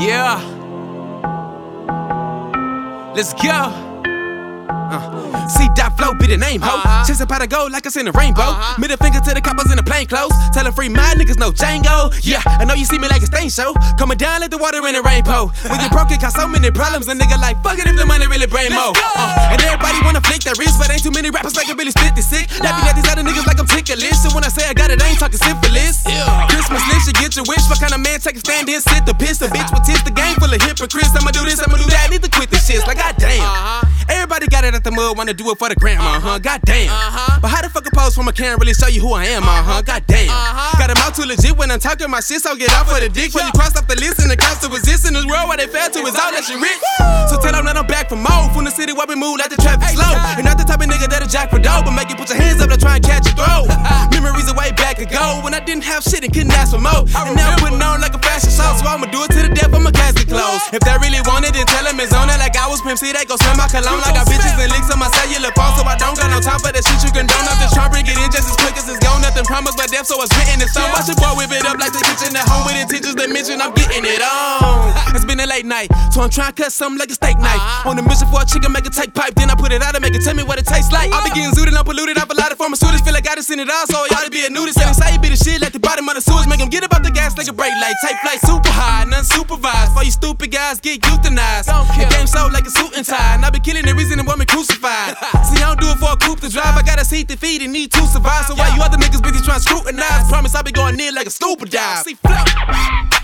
Yeah. Let's go. Uh. C dot Flow be the name, ho. Uh-huh. Chasing pot of gold like it's in the rainbow. Uh-huh. Middle finger to the coppers in the plain clothes. Tellin' free my niggas no Django. Yeah, I know you see me like a stain show. Coming down like the water in the rainbow. When you broke, it cause so many problems. A nigga like fuck it if the money really brain mo. Uh, and everybody wanna flick their wrist, but ain't too many rappers like a really spit this sick. That be these other niggas like I'm ticklish. And when I say I got it, I ain't talking syphilis. List, you wish. What kind of man take a stand here, sit the piss? A bitch with tits, the game full of hypocrites. I'ma do this, I'ma do that. Need to quit this shit. Like, goddamn. Uh-huh. Everybody got it at the mud, wanna do it for the grandma, uh huh. Goddamn. Uh-huh. But how the fuck a pose from a camera really show you who I am, uh huh. Goddamn. Uh-huh. Got a mouth too legit when I'm talking my shit, so get off for the dick. When you cross off the list and the cost of resist in this world where they fail to is all that shit rich. So tell them that I'm back for more. From the city where we move like the traffic slow. And not the type of nigga that'll jack for dough, but make you put your hands up to try and catch a throw. Memories way back when I didn't have shit and couldn't ask for more. And now I'm putting on like a fashion show, so I'ma do it to the death. I'ma cast close. If they really want it, then tell them it's on it like I was Pimp C. They go smell my cologne like I bitches and links on my cellular phone, so I don't got no time for that shit you condone. I'm just trying to bring it in just as quick as it's gone. Nothing promised by death, so it's written in stone. Watch your boy whip it up like the kitchen at home with intentions that mention I'm getting it on. It's been a late night, so I'm trying to cut something like a steak knife. On a mission for a chicken, make a take pipe, then I put it out and make it tell me what it tastes like. I be I'm polluted, a lot of pharmaceuticals. Feel like I just seen it all, so y'all to be a nudist. And say you be the shit like the bottom of the sewers. Make them get about the gas like a brake light. Take flight super high, none supervised. For you stupid guys, get euthanized. The game sold like a suit and tie, and I be killing the reason the woman crucified. See, I don't do it for a coupe to drive. I got a seat to feed and need to survive. So why you other niggas busy trying to scrutinize? Promise I'll be going in like a stupid dive. See, flow.